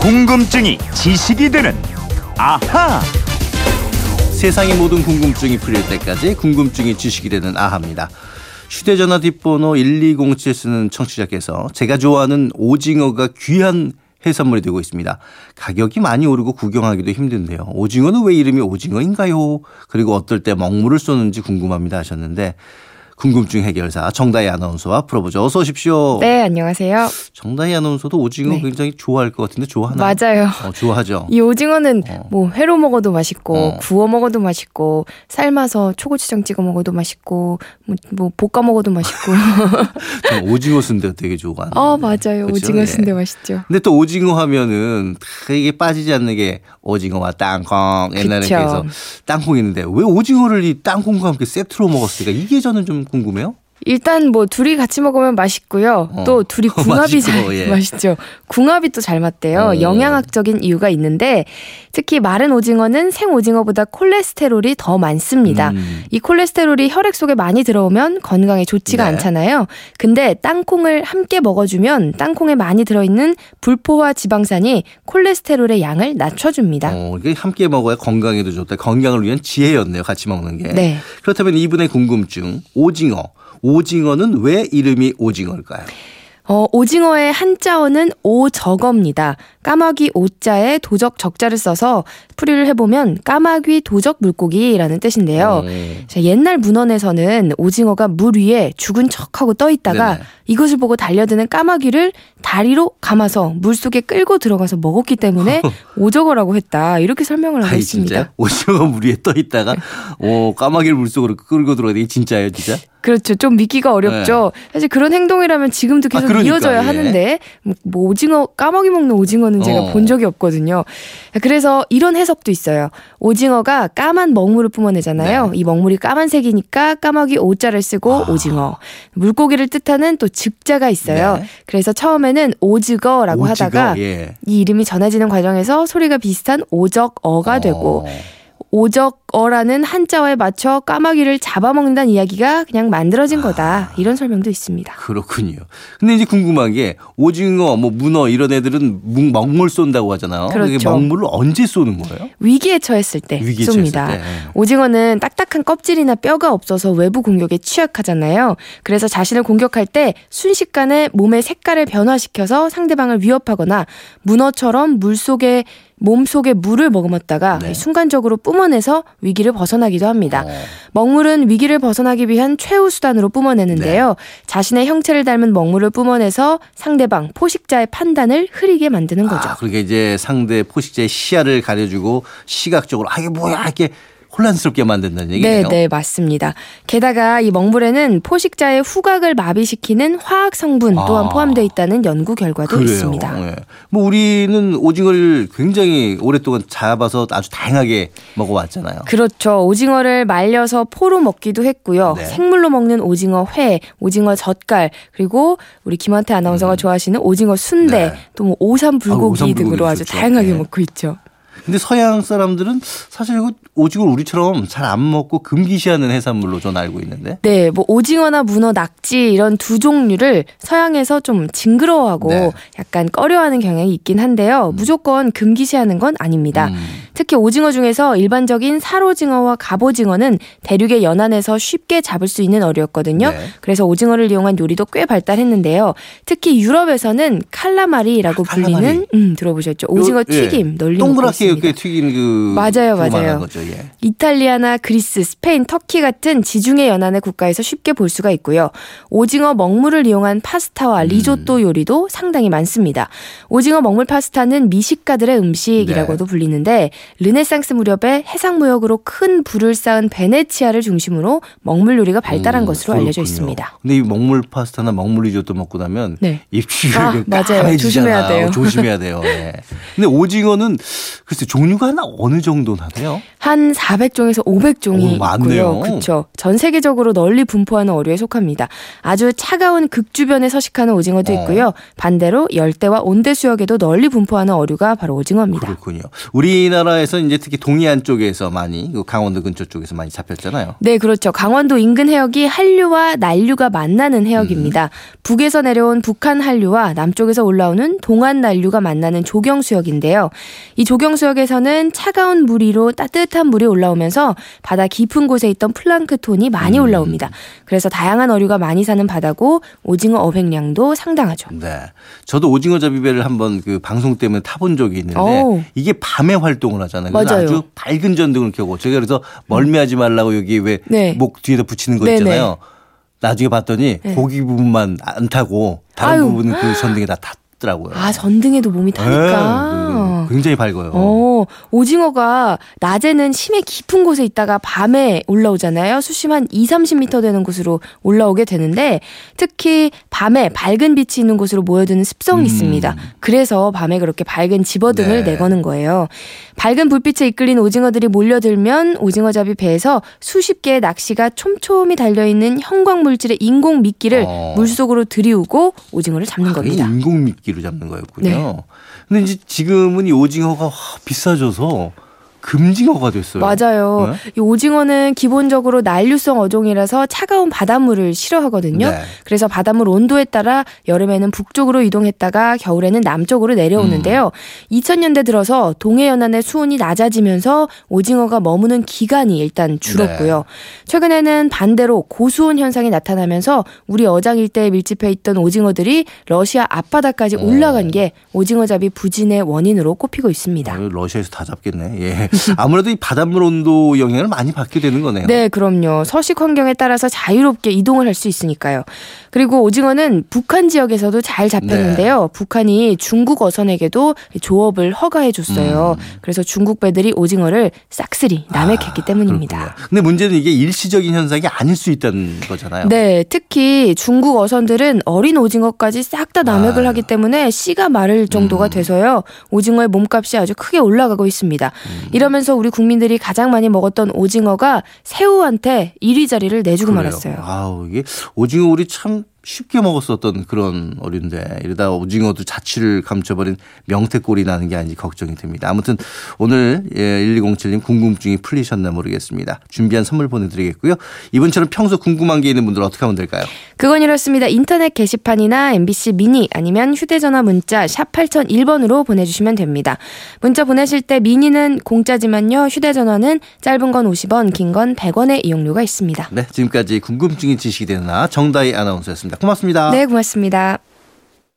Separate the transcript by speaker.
Speaker 1: 궁금증이 지식이 되는 아하.
Speaker 2: 세상의 모든 궁금증이 풀릴 때까지 궁금증이 지식이 되는 아하입니다. 휴대전화 뒷번호 1207 쓰는 청취자께서 제가 좋아하는 오징어가 귀한 해산물이 되고 있습니다. 가격이 많이 오르고 구경하기도 힘든데요. 오징어는 왜 이름이 오징어인가요? 그리고 어떨 때 먹물을 쏘는지 궁금합니다 하셨는데 궁금증 해결사 정다희 아나운서와 풀어보죠. 어서 오십시오.
Speaker 3: 네, 안녕하세요.
Speaker 2: 정다희 아나운서도 오징어
Speaker 3: 네.
Speaker 2: 굉장히 좋아할 것 같은데 좋아하나요?
Speaker 3: 맞아요.
Speaker 2: 어, 좋아하죠.
Speaker 3: 이 오징어는
Speaker 2: 어.
Speaker 3: 뭐 회로 먹어도 맛있고
Speaker 2: 어.
Speaker 3: 구워 먹어도 맛있고 삶아서 초고추장 찍어 먹어도 맛있고 뭐, 뭐 볶아 먹어도 맛있고.
Speaker 2: 오징어 순대가 되게 좋아하는.
Speaker 3: 어 맞아요.
Speaker 2: 그쵸?
Speaker 3: 오징어
Speaker 2: 예.
Speaker 3: 순대 맛있죠.
Speaker 2: 근데 또 오징어 하면은 다 이게 빠지지 않는 게 오징어와 땅콩 옛날에. 그래서 땅콩 있는데 왜 오징어를 이 땅콩과 함께 세트로 먹었을까 이게 저는 좀 궁금해요.
Speaker 3: 일단 뭐 둘이 같이 먹으면 맛있고요.
Speaker 2: 어.
Speaker 3: 또 둘이 궁합이
Speaker 2: 맛있고,
Speaker 3: 잘
Speaker 2: 예.
Speaker 3: 맛있죠. 궁합이 또 잘 맞대요.
Speaker 2: 어.
Speaker 3: 영양학적인 이유가 있는데 특히 마른 오징어는 생 오징어보다 콜레스테롤이 더 많습니다.
Speaker 2: 음.
Speaker 3: 이 콜레스테롤이 혈액 속에 많이 들어오면 건강에 좋지가
Speaker 2: 네.
Speaker 3: 않잖아요. 근데 땅콩을 함께 먹어주면 땅콩에 많이 들어있는 불포화 지방산이 콜레스테롤의 양을 낮춰줍니다.
Speaker 2: 어, 이게 함께 먹어야 건강에도 좋다. 건강을 위한 지혜였네요. 같이 먹는 게.
Speaker 3: 네.
Speaker 2: 그렇다면 이분의 궁금증 오징어. 오징어는 왜 이름이 오징어일까요?
Speaker 3: 어, 오징어의 한자어는 오적어입니다. 까마귀 오자에 도적 적자를 써서 풀이를 해보면 까마귀 도적 물고기라는 뜻인데요.
Speaker 2: 음.
Speaker 3: 자, 옛날 문헌에서는 오징어가 물 위에 죽은 척하고 떠 있다가
Speaker 2: 네네.
Speaker 3: 이것을 보고 달려드는 까마귀를 다리로 감아서 물 속에 끌고 들어가서 먹었기 때문에 오적어라고 했다. 이렇게 설명을 하고 있습니다.
Speaker 2: 진짜 오징어가 물 위에 떠 있다가 오 까마귀를 물 속으로 끌고 들어가야 게 진짜예요, 진짜?
Speaker 3: 그렇죠. 좀 믿기가 어렵죠. 사실 그런 행동이라면 지금도 계속
Speaker 2: 네. 아, 그러니까,
Speaker 3: 이어져야
Speaker 2: 예.
Speaker 3: 하는데 뭐, 뭐 오징어 까마귀 먹는 오징어는 제가
Speaker 2: 어.
Speaker 3: 본 적이 없거든요. 그래서 이런 해석 도 있어요. 오징어가 까만 먹물을 뿜어내잖아요.
Speaker 2: 네.
Speaker 3: 이 먹물이 까만색이니까 까마귀 오자를 쓰고
Speaker 2: 아.
Speaker 3: 오징어. 물고기를 뜻하는 또 즉자가 있어요.
Speaker 2: 네.
Speaker 3: 그래서 처음에는 오즈거라고
Speaker 2: 오징어,
Speaker 3: 하다가
Speaker 2: 예.
Speaker 3: 이 이름이 전해지는 과정에서 소리가 비슷한 오적어가 되고
Speaker 2: 어.
Speaker 3: 오적 어라는 한자어에 맞춰 까마귀를 잡아먹는다는 이야기가 그냥 만들어진 거다. 이런 설명도 있습니다.
Speaker 2: 그렇군요. 근데 이제 궁금한 게 오징어, 뭐 문어 이런 애들은 묵- 먹물 쏜다고 하잖아요.
Speaker 3: 그렇죠.
Speaker 2: 먹물을 언제 쏘는 거예요?
Speaker 3: 위기에 처했을 때
Speaker 2: 위기에
Speaker 3: 쏩니다.
Speaker 2: 처했을 때.
Speaker 3: 오징어는 딱딱한 껍질이나 뼈가 없어서 외부 공격에 취약하잖아요. 그래서 자신을 공격할 때 순식간에 몸의 색깔을 변화시켜서 상대방을 위협하거나 문어처럼 물 속에 몸 속에 물을 머금었다가
Speaker 2: 네.
Speaker 3: 순간적으로 뿜어내서 위기를 벗어나기도 합니다.
Speaker 2: 어.
Speaker 3: 먹물은 위기를 벗어나기 위한 최후 수단으로 뿜어내는데요.
Speaker 2: 네.
Speaker 3: 자신의 형체를 닮은 먹물을 뿜어내서 상대방 포식자의 판단을 흐리게 만드는 거죠.
Speaker 2: 아, 그러니까 이제 상대 포식자의 시야를 가려주고 시각적으로 아 이게 뭐야 이렇게 혼란스럽게 만든다는
Speaker 3: 네,
Speaker 2: 얘기네요.
Speaker 3: 네, 맞습니다. 게다가 이 먹물에는 포식자의 후각을 마비시키는 화학 성분 또한
Speaker 2: 아.
Speaker 3: 포함되어 있다는 연구 결과도
Speaker 2: 그래요.
Speaker 3: 있습니다.
Speaker 2: 예. 뭐 우리는 오징어를 굉장히 오랫동안 잡아서 아주 다양하게 먹어왔잖아요.
Speaker 3: 그렇죠. 오징어를 말려서 포로 먹기도 했고요.
Speaker 2: 네.
Speaker 3: 생물로 먹는 오징어 회, 오징어 젓갈, 그리고 우리 김한태 아나운서가 좋아하시는 오징어 순대,
Speaker 2: 네.
Speaker 3: 또뭐 오삼 불고기
Speaker 2: 아,
Speaker 3: 등으로 아주. 다양하게
Speaker 2: 네.
Speaker 3: 먹고 있죠.
Speaker 2: 근데 서양 사람들은 사실 이거 오징어를 우리처럼 잘 안 먹고 금기시하는 해산물로 저는 알고 있는데.
Speaker 3: 네, 뭐 오징어나 문어, 낙지 이런 두 종류를 서양에서 좀 징그러워하고
Speaker 2: 네.
Speaker 3: 약간 꺼려하는 경향이 있긴 한데요. 무조건 금기시하는 건 아닙니다.
Speaker 2: 음.
Speaker 3: 특히 오징어 중에서 일반적인 살오징어와 갑오징어는 대륙의 연안에서 쉽게 잡을 수 있는 어류였거든요.
Speaker 2: 네.
Speaker 3: 그래서 오징어를 이용한 요리도 꽤 발달했는데요. 특히 유럽에서는 칼라마리라고
Speaker 2: 아, 칼라마리.
Speaker 3: 불리는 음, 들어보셨죠? 오징어
Speaker 2: 요- 예.
Speaker 3: 튀김 널리 먹고
Speaker 2: 동그랗게 튀긴 그
Speaker 3: 맞아요, 맞아요.
Speaker 2: 예.
Speaker 3: 이탈리아나 그리스, 스페인, 터키 같은 지중해 연안의 국가에서 쉽게 볼 수가 있고요. 오징어 먹물을 이용한
Speaker 2: 음.
Speaker 3: 파스타와 리조또 요리도 상당히 많습니다. 오징어 먹물 파스타는 미식가들의 음식이라고도
Speaker 2: 네.
Speaker 3: 불리는데 르네상스 무렵에 해상 무역으로 큰 부를 쌓은 베네치아를 중심으로 먹물 요리가 발달한
Speaker 2: 음,
Speaker 3: 것으로 알려져
Speaker 2: 그렇군요.
Speaker 3: 있습니다.
Speaker 2: 근데 이 먹물 파스타나 먹물 리조또 먹고 나면
Speaker 3: 네.
Speaker 2: 입술이
Speaker 3: 아, 맞아요. 조심해야 돼요.
Speaker 2: 조심해야 돼요. 예. 근데 오징어는 글쎄 종류가 하나 어느 정도 나 돼요?
Speaker 3: 한 400종에서 500종이
Speaker 2: 오.
Speaker 3: 있고요. 그렇죠. 전 세계적으로 널리 분포하는 어류에 속합니다. 아주 차가운 극 주변에 서식하는 오징어도
Speaker 2: 어.
Speaker 3: 있고요. 반대로 열대와 온대 수역에도 널리 분포하는 어류가 바로 오징어입니다.
Speaker 2: 그렇군요. 우리나라 우리나라에서 이제 특히 동해안 쪽에서 많이 그 강원도 근처 쪽에서 많이 잡혔잖아요.
Speaker 3: 네, 그렇죠. 강원도 인근 해역이 한류와 난류가 만나는 해역입니다. 음. 북에서 내려온 북한 한류와 남쪽에서 올라오는 동안 난류가 만나는 조경수역인데요. 이 조경수역에서는 차가운 물 위로 따뜻 한 물이 올라오면서 바다 깊은 곳에 있던 플랑크톤이 많이 음. 올라옵니다. 그래서 다양한 어류가 많이 사는 바다고 오징어 어획량도 상당하죠.
Speaker 2: 네. 저도 오징어 잡이배를 한번 그 방송 때문에 타본 적이 있는데 오. 이게 밤에 활동을 하잖아요. 맞아요. 아주 밝은 전등을 켜고 제가 그래서 멀미하지 말라고 여기 왜목 네. 뒤에다 붙이는 거 있잖아요. 나중에 봤더니 네. 고기 부분만 안 타고 다른 아유. 부분은 그 전등에 다 탔 더라고요.
Speaker 3: 아 전등에도 몸이 타니까.
Speaker 2: 네, 굉장히 밝아요.
Speaker 3: 어, 오징어가 낮에는 심해 깊은 곳에 있다가 밤에 올라오잖아요. 수심 한 2, 30m 되는 곳으로 올라오게 되는데 특히 밤에 밝은 빛이 있는 곳으로 모여드는 습성이 음. 있습니다. 그래서 밤에 그렇게 밝은 집어등을 네. 내거는 거예요. 밝은 불빛에 이끌린 오징어들이 몰려들면 오징어잡이 배에서 수십 개의 낚시가 촘촘히 달려있는 형광 물질의 인공 미끼를 어. 물속으로 들이우고 오징어를 잡는 아, 겁니다.
Speaker 2: 인공 미끼 로 잡는 거였군요. 네. 근데 이제 지금은 이 오징어가 비싸져서 금징어가 됐어요.
Speaker 3: 맞아요. 네? 이 오징어는 기본적으로 난류성 어종이라서 차가운 바닷물을 싫어하거든요. 네. 그래서 바닷물 온도에 따라 여름에는 북쪽으로 이동했다가 겨울에는 남쪽으로 내려오는데요. 음. 2000년대 들어서 동해 연안의 수온이 낮아지면서 오징어가 머무는 기간이 일단 줄었고요. 네. 최근에는 반대로 고수온 현상이 나타나면서 우리 어장 일대에 밀집해 있던 오징어들이 러시아 앞바다까지 어. 올라간 게 오징어잡이 부진의 원인으로 꼽히고 있습니다.
Speaker 2: 어, 러시아에서 다 잡겠네. 예. 아무래도 이 바닷물 온도 영향을 많이 받게 되는 거네요.
Speaker 3: 네, 그럼요. 서식 환경에 따라서 자유롭게 이동을 할 수 있으니까요. 그리고 오징어는 북한 지역에서도 잘 잡혔는데요. 네. 북한이 중국 어선에게도 조업을 허가해 줬어요. 음. 그래서 중국 배들이 오징어를 싹쓸이 남획했기 아, 때문입니다.
Speaker 2: 그렇군요. 근데 문제는 이게 일시적인 현상이 아닐 수 있다는 거잖아요.
Speaker 3: 네, 특히 중국 어선들은 어린 오징어까지 싹 다 남획을 아. 하기 때문에 씨가 마를 정도가 음. 돼서요. 오징어의 몸값이 아주 크게 올라가고 있습니다. 음. 이러면서 우리 국민들이 가장 많이 먹었던 오징어가 새우한테 1위 자리를 내주고 그래요. 말았어요.
Speaker 2: 아우, 이게 오징어 우리 참 쉽게 먹었었던 그런 어류인데 이러다 오징어도 자취를 감춰버린 명태꼴이 나는 게 아닌지 걱정이 됩니다. 아무튼 오늘 1207님 예, 궁금증이 풀리셨나 모르겠습니다. 준비한 선물 보내드리겠고요. 이분처럼 평소 궁금한 게 있는 분들 어떻게 하면 될까요?
Speaker 3: 그건 이렇습니다. 인터넷 게시판이나 MBC 미니 아니면 휴대전화 문자 샵 8001번으로 보내주시면 됩니다. 문자 보내실 때 미니는 공짜지만요. 휴대전화는 짧은 건 50원 긴 건 100원의 이용료가 있습니다.
Speaker 2: 네 지금까지 궁금증이 지식이 되나 정다희 아나운서였 습니다. 고맙습니다.
Speaker 3: 네, 고맙습니다.